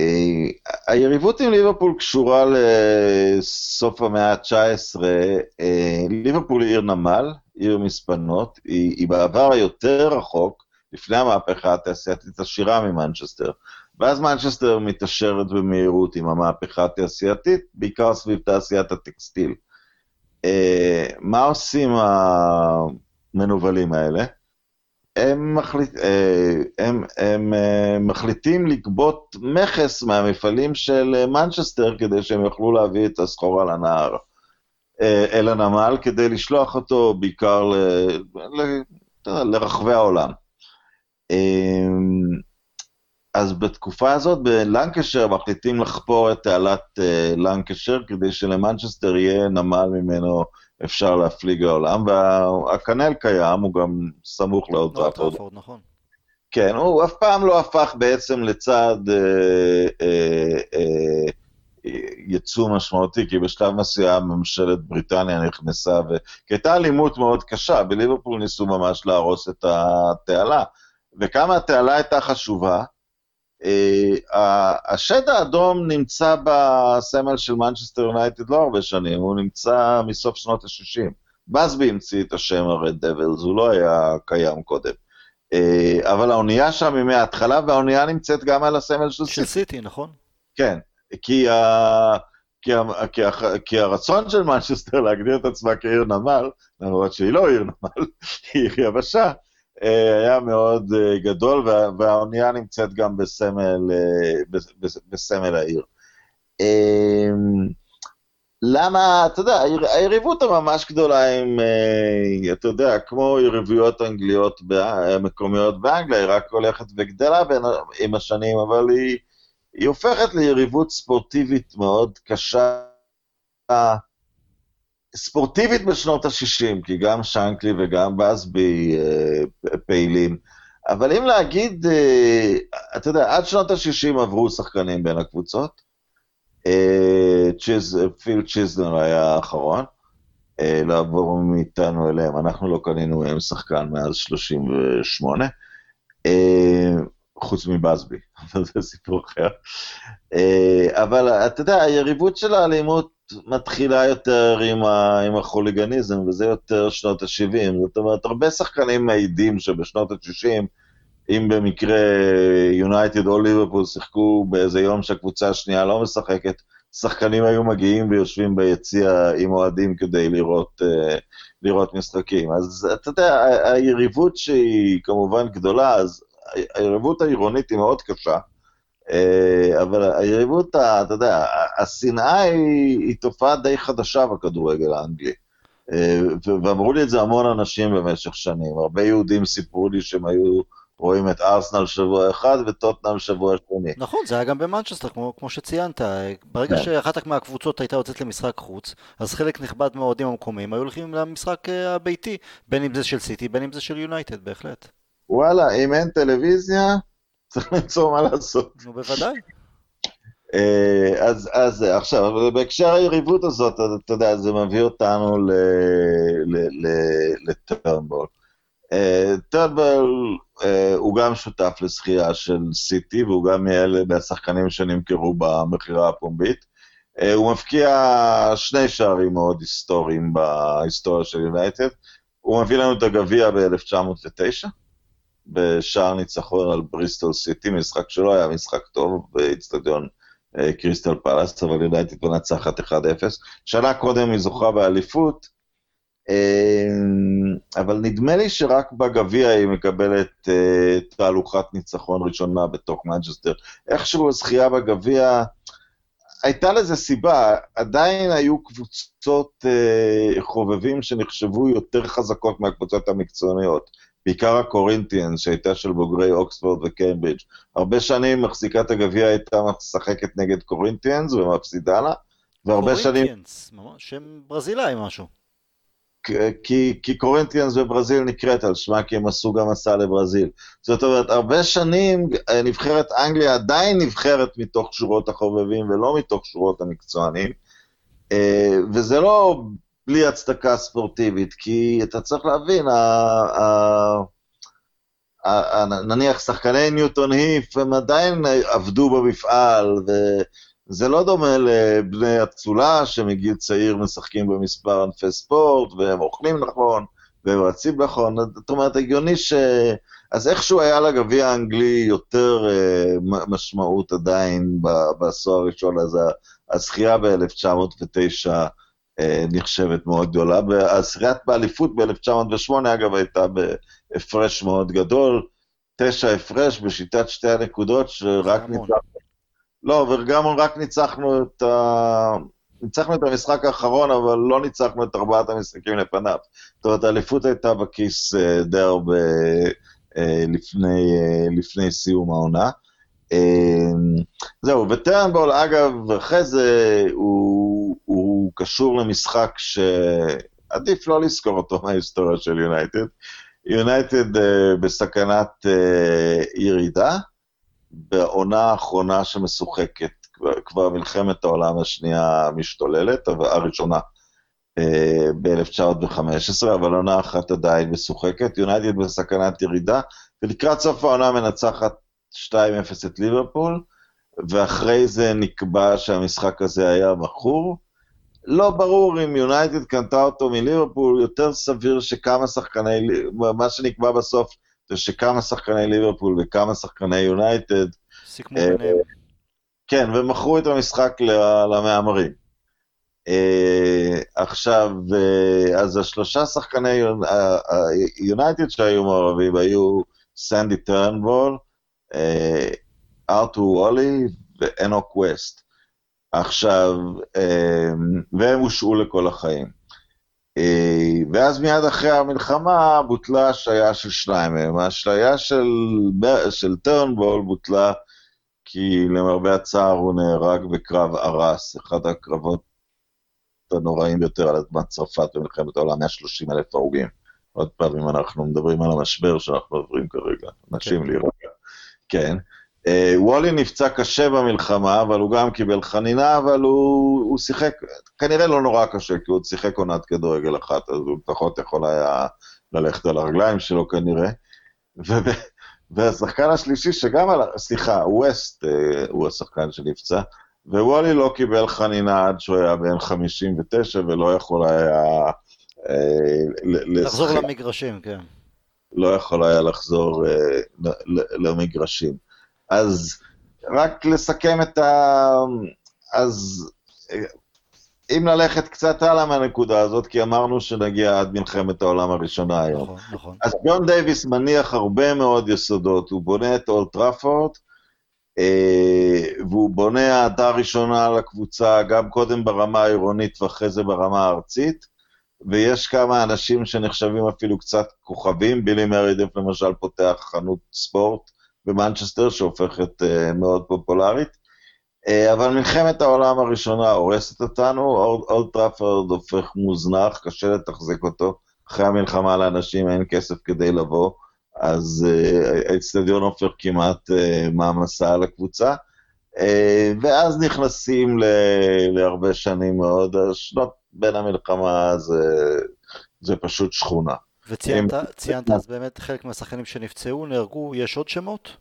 אה, היריבות עם ליברפול קשורה לסוף המאה ה-19, ליברפול היא עיר נמל, עיר מספנות, היא, היא בעבר היותר רחוק, לפני המהפכה התעשייתית עשירה ממנצ'סטר, ואז מנצ'סטר מתעשרת במהירות עם המהפכה התעשייתית, בעיקר סביב תעשיית הטקסטיל. אה, מה עושים המנוולים האלה? הם, מחליט, אה, הם, הם אה, מחליטים לגבות מכס מהמפעלים של מנצ'סטר כדי שהם יוכלו להביא את הסחורה לנהר. אה, אל הנמל כדי לשלוח אותו בעיקר ל, ל, לרחבי העולם. אז בתקופה הזאת בלנקשר מחליטים לחפור את תעלת אה, לנקשר כדי שלמנצ'סטר יהיה נמל ממנו אפשר להפליג לעולם, והקנל קיים, הוא גם סמוך לאוטראפורד. נכון. כן, הוא אף פעם לא הפך בעצם לצד אה, אה, אה, יצוא משמעותי, כי בשלב מסוים ממשלת בריטניה נכנסה, ו... כי הייתה אלימות מאוד קשה, בליברפול ניסו ממש להרוס את התעלה. וכמה התעלה הייתה חשובה, השד האדום נמצא בסמל של מנצ'סטר יונייטד לא הרבה שנים, הוא נמצא מסוף שנות ה-60. בסבי המציא את השם הרד דבלס, הוא לא היה קיים קודם. אה, אבל האונייה שם היא מההתחלה, והאונייה נמצאת גם על הסמל של סיטי. של סיטי, נכון. כן. כי, ה... כי, ה... כי, ה... כי הרצון של מנצ'סטר להגדיר את עצמה כעיר נמל, למרות שהיא לא עיר נמל, היא עיר יבשה, אה, היה מאוד אה, גדול, וה... והאונייה נמצאת גם בסמל, אה, בסמל העיר. למה, אתה יודע, היריבות הממש גדולה עם, אתה יודע, כמו יריבויות אנגליות מקומיות באנגליה, היא רק הולכת וגדלה עם השנים, אבל היא... היא הופכת ליריבות ספורטיבית מאוד קשה, ספורטיבית בשנות ה-60, כי גם שנקלי וגם בסבי אה, פעילים. אבל אם להגיד, אה, אתה יודע, עד שנות ה-60 עברו שחקנים בין הקבוצות. אה, צ'יז, פיל צ'יזלר היה האחרון. לעבור מאיתנו אליהם. אנחנו לא קנינו מהם שחקן מאז 38, אה, חוץ מבאזבי, אבל זה סיפור אחר. אבל אתה יודע, היריבות של האלימות מתחילה יותר עם, ה, עם החוליגניזם, וזה יותר שנות ה-70. זאת אומרת, הרבה שחקנים מעידים שבשנות ה-60, אם במקרה יונייטד או ליברפול שיחקו באיזה יום שהקבוצה השנייה לא משחקת, שחקנים היו מגיעים ויושבים ביציע עם אוהדים כדי לראות, uh, לראות משחקים. אז אתה יודע, היריבות שהיא כמובן גדולה, אז היריבות העירונית היא מאוד קשה, אבל היריבות, אתה יודע, השנאה היא, היא תופעה די חדשה בכדורגל האנגלי. Uh, ואמרו לי את זה המון אנשים במשך שנים. הרבה יהודים סיפרו לי שהם היו... רואים את ארסנל שבוע אחד וטוטנאם שבוע שני. נכון, זה היה גם במנצ'סטר, כמו, כמו שציינת. ברגע כן. שאחת מהקבוצות הייתה יוצאת למשחק חוץ, אז חלק נכבד מהאוהדים המקומיים היו הולכים למשחק אה, הביתי, בין אם זה של סיטי, בין אם זה של יונייטד, בהחלט. וואלה, אם אין טלוויזיה, צריך למצוא מה לעשות. נו, בוודאי. אה, אז, אז עכשיו, בהקשר היריבות הזאת, אתה יודע, זה מביא אותנו לטרנבול. טרנבול אה, הוא גם שותף לזכייה של סיטי, והוא גם מאלה מהשחקנים שנמכרו במכירה הפומבית. אה, הוא מבקיע שני שערים מאוד היסטוריים בהיסטוריה של יונייטד. הוא מביא לנו את הגביע ב-1909, בשער ניצחון על בריסטול סיטי, משחק שלא היה משחק טוב באיצטדיון אה, קריסטל פלאס, אבל יונייטד מנצחת 1-0. שנה קודם היא זוכה באליפות, אמ, אבל נדמה לי שרק בגביע היא מקבלת אה, תהלוכת ניצחון ראשונה בתוך מנצ'סטר. איכשהו הזכייה בגביע, הייתה לזה סיבה, עדיין היו קבוצות אה, חובבים שנחשבו יותר חזקות מהקבוצות המקצועניות. בעיקר הקורינטיאנס, שהייתה של בוגרי אוקספורד וקיימברידג'. הרבה שנים מחזיקת הגביע הייתה משחקת נגד קורינטיאנס ומפסידה לה, והרבה שנים... קורינטיאנס, שם ברזילאי משהו. כי, כי קורנטיאנס בברזיל נקראת על שמה, כי הם עשו גם מסע לברזיל. זאת אומרת, הרבה שנים אה, נבחרת אנגליה עדיין נבחרת מתוך שורות החובבים ולא מתוך שורות המקצוענים, אה, וזה לא בלי הצדקה ספורטיבית, כי אתה צריך להבין, נניח שחקני ניוטון היף, הם עדיין עבדו במפעל, ו... זה לא דומה לבני אצולה שמגיל צעיר משחקים במספר ענפי ספורט, והם אוכלים נכון, והם רצים נכון, זאת אומרת, הגיוני ש... אז איכשהו היה לגביע האנגלי יותר uh, משמעות עדיין בעשור הראשון, אז הזכייה ב-1909 uh, אה, נחשבת מאוד גדולה. הזכיית באליפות ב-1908, אגב, הייתה בהפרש מאוד גדול, תשע הפרש בשיטת שתי הנקודות, שרק ניצחנו לא, וגם רק ניצחנו את ה... ניצחנו את המשחק האחרון, אבל לא ניצחנו את ארבעת המשחקים לפניו. זאת אומרת, האליפות הייתה בכיס אה, די הרבה אה, לפני, אה, לפני סיום העונה. זהו, וטרנבול, אגב, אחרי זה הוא, הוא קשור למשחק שעדיף לא לזכור אותו מההיסטוריה של יונייטד. יונייטד בסכנת ירידה. בעונה האחרונה שמשוחקת, כבר מלחמת העולם השנייה משתוללת, הראשונה אה, ב-1915, אבל עונה אחת עדיין משוחקת, יונייטד בסכנת ירידה, ולקראת סוף העונה מנצחת 2-0 את ליברפול, ואחרי זה נקבע שהמשחק הזה היה מכור. לא ברור אם יונייטד קנתה אותו מליברפול, יותר סביר שכמה שחקני, מה שנקבע בסוף זה שכמה שחקני ליברפול וכמה שחקני יונייטד... סיכמו אה, ביניהם. כן, ומכרו את המשחק למהמרים. אה, עכשיו, אה, אז השלושה שחקני יונייטד שהיו מעורבים היו סנדי טרנבול, ארתור וולי ואנוק ווסט. עכשיו, והם הושעו לכל החיים. אה, ואז מיד אחרי המלחמה בוטלה השעיה של שניים מהם. ההשעיה של, של טרנבול בוטלה כי למרבה הצער הוא נהרג בקרב ארס, אחד הקרבות הנוראים ביותר על אדמת צרפת במלחמת העולם, 130 אלף הרוגים. עוד פעם, אם אנחנו מדברים על המשבר שאנחנו עוברים כרגע, אנשים okay. כן. להירגע. כן. אה, וולי נפצע קשה במלחמה, אבל הוא גם קיבל חנינה, אבל הוא, הוא שיחק, כנראה לא נורא קשה, כי הוא עוד שיחק עונת כדורגל אחת, אז הוא לפחות יכול היה ללכת על הרגליים שלו כנראה. והשחקן השלישי שגם על... סליחה, ווסט אה, הוא השחקן שנפצע, וולי לא קיבל חנינה עד שהוא היה בן 59 ולא יכול היה... אה, לחזור למגרשים, כן. לא יכול היה לחזור אה, למגרשים. אז רק לסכם את ה... אז אם ללכת קצת הלאה מהנקודה הזאת, כי אמרנו שנגיע עד מלחמת העולם הראשונה היום. נכון, נכון. אז ג'ון דייוויס מניח הרבה מאוד יסודות, הוא בונה את אולד טראפורד, אה, והוא בונה אהדה ראשונה לקבוצה, גם קודם ברמה העירונית ואחרי זה ברמה הארצית, ויש כמה אנשים שנחשבים אפילו קצת כוכבים, בילי מרדית' למשל פותח חנות ספורט במנצ'סטר שהופכת אה, מאוד פופולרית. אה, אבל מלחמת העולם הראשונה הורסת אותנו, אולד טראפורד הופך מוזנח, קשה לתחזק אותו. אחרי המלחמה לאנשים אין כסף כדי לבוא, אז אה, האצטדיון uh, הופך כמעט uh, מעמסה על הקבוצה. Uh, ואז נכנסים ל- להרבה שנים מאוד, השנות בין המלחמה זה, זה פשוט שכונה. וציינת אז באמת חלק מהשחקנים שנפצעו, נהרגו, יש עוד שמות?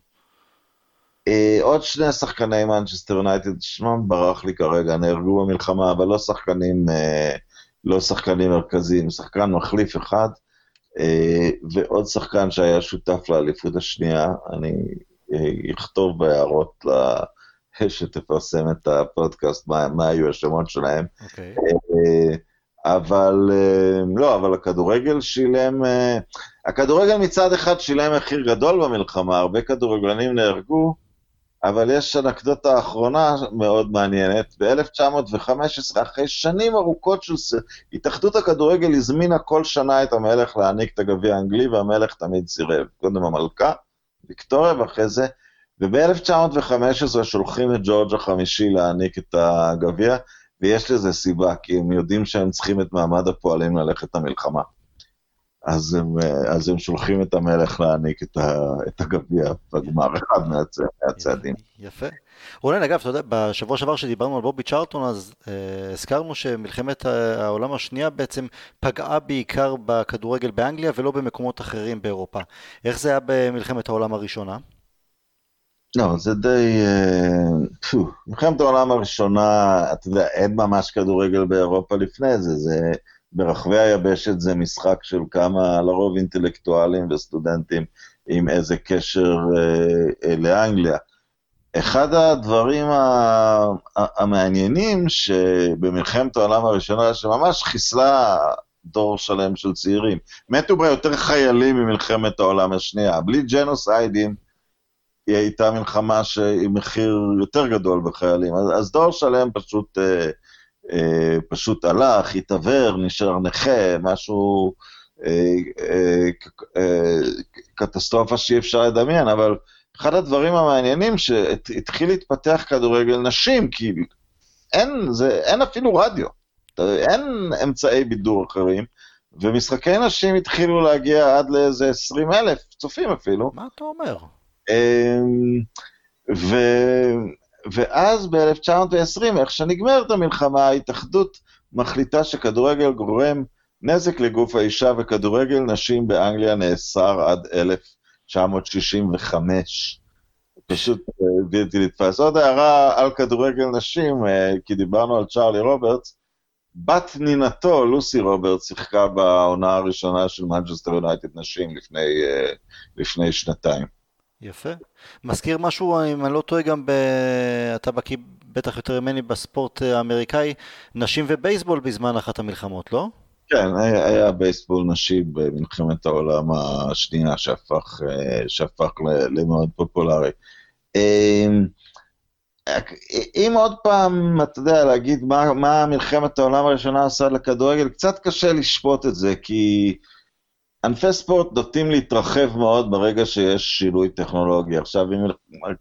אה, עוד שני שחקני מנצ'סטר יונייטד, שמם ברח לי כרגע, נהרגו במלחמה, אבל לא שחקנים, אה, לא שחקנים מרכזיים, שחקן מחליף אחד, אה, ועוד שחקן שהיה שותף לאליפות השנייה, אני אכתוב בהערות שתפרסם את הפודקאסט, מה, מה היו השמות שלהם. Okay. אבל לא, אבל הכדורגל שילם, הכדורגל מצד אחד שילם מחיר גדול במלחמה, הרבה כדורגלנים נהרגו, אבל יש אנקדוטה אחרונה מאוד מעניינת. ב-1915, אחרי שנים ארוכות של... התאחדות הכדורגל הזמינה כל שנה את המלך להעניק את הגביע האנגלי, והמלך תמיד סירב. קודם המלכה, ויקטוריה, ואחרי זה... וב-1915 שולחים את ג'ורג' החמישי להעניק את הגביע, ויש לזה סיבה, כי הם יודעים שהם צריכים את מעמד הפועלים ללכת למלחמה. אז הם, אז הם שולחים את המלך להעניק את, ה, את הגביע בגמר, אחד מהצ, מהצעדים. יפה. רונן, אגב, אתה יודע, בשבוע שעבר שדיברנו על בובי צ'ארטון, אז אה, הזכרנו שמלחמת העולם השנייה בעצם פגעה בעיקר בכדורגל באנגליה ולא במקומות אחרים באירופה. איך זה היה במלחמת העולם הראשונה? לא, זה די... אה, מלחמת העולם הראשונה, אתה יודע, אין ממש כדורגל באירופה לפני זה, זה... ברחבי היבשת זה משחק של כמה, לרוב אינטלקטואלים וסטודנטים עם איזה קשר אה, אה, לאנגליה. אחד הדברים המעניינים שבמלחמת העולם הראשונה, שממש חיסלה דור שלם של צעירים, מתו בה יותר חיילים ממלחמת העולם השנייה. בלי ג'נוסיידים, היא הייתה מלחמה עם מחיר יותר גדול בחיילים. אז, אז דור שלם פשוט... אה, אה, פשוט הלך, התעוור, נשאר נכה, משהו, אה, אה, קטסטרופה שאי אפשר לדמיין, אבל אחד הדברים המעניינים שהתחיל להתפתח כדורגל נשים, כי אין, זה, אין אפילו רדיו, אין אמצעי בידור אחרים, ומשחקי נשים התחילו להגיע עד לאיזה 20 אלף צופים אפילו. מה אתה אומר? ו... ואז ב-1920, איך שנגמרת המלחמה, ההתאחדות מחליטה שכדורגל גורם נזק לגוף האישה וכדורגל נשים באנגליה נאסר עד 1965. פשוט אה, בלתי נתפס. עוד הערה על כדורגל נשים, אה, כי דיברנו על צ'ארלי רוברטס, בת נינתו, לוסי רוברטס, שיחקה בעונה הראשונה של מנצ'סטר יונייטד נשים לפני, אה, לפני שנתיים. יפה. מזכיר משהו, אם אני לא טועה, גם ב... אתה בקיא בטח יותר ממני בספורט האמריקאי, נשים ובייסבול בזמן אחת המלחמות, לא? כן, היה, היה בייסבול נשי במלחמת העולם השנייה שהפך, שהפך למאוד פופולרי. אמ, אם עוד פעם, אתה יודע, להגיד מה, מה מלחמת העולם הראשונה עשה לכדורגל, קצת קשה לשפוט את זה, כי... ענפי ספורט נוטים להתרחב מאוד ברגע שיש שינוי טכנולוגי. עכשיו,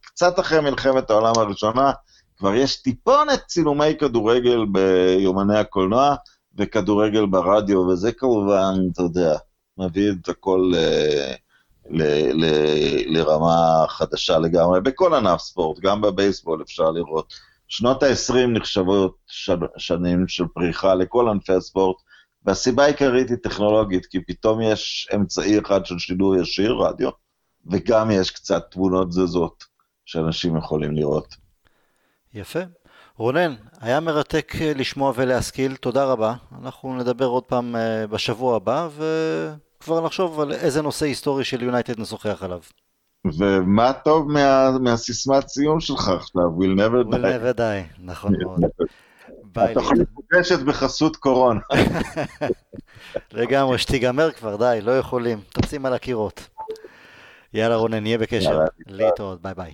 קצת אחרי מלחמת העולם הראשונה, כבר יש טיפונת צילומי כדורגל ביומני הקולנוע וכדורגל ברדיו, וזה כמובן, אתה יודע, מביא את הכל ל, ל, לרמה חדשה לגמרי, בכל ענף ספורט, גם בבייסבול אפשר לראות. שנות ה-20 נחשבות שנים של פריחה לכל ענפי הספורט, והסיבה העיקרית היא טכנולוגית, כי פתאום יש אמצעי אחד של שידור ישיר, רדיו, וגם יש קצת תמונות זזות שאנשים יכולים לראות. יפה. רונן, היה מרתק אה, לשמוע ולהשכיל, תודה רבה. אנחנו נדבר עוד פעם אה, בשבוע הבא, וכבר נחשוב על איזה נושא היסטורי של יונייטד נשוחח עליו. ומה טוב מה, מהסיסמת סיום שלך עכשיו, We'll never die. We'll never die, נכון מאוד. התוכנית מוגשת בחסות קורונה. לגמרי, שתיגמר כבר, די, לא יכולים. תופסים על הקירות. יאללה רונן, נהיה בקשר. להתראות, ביי ביי.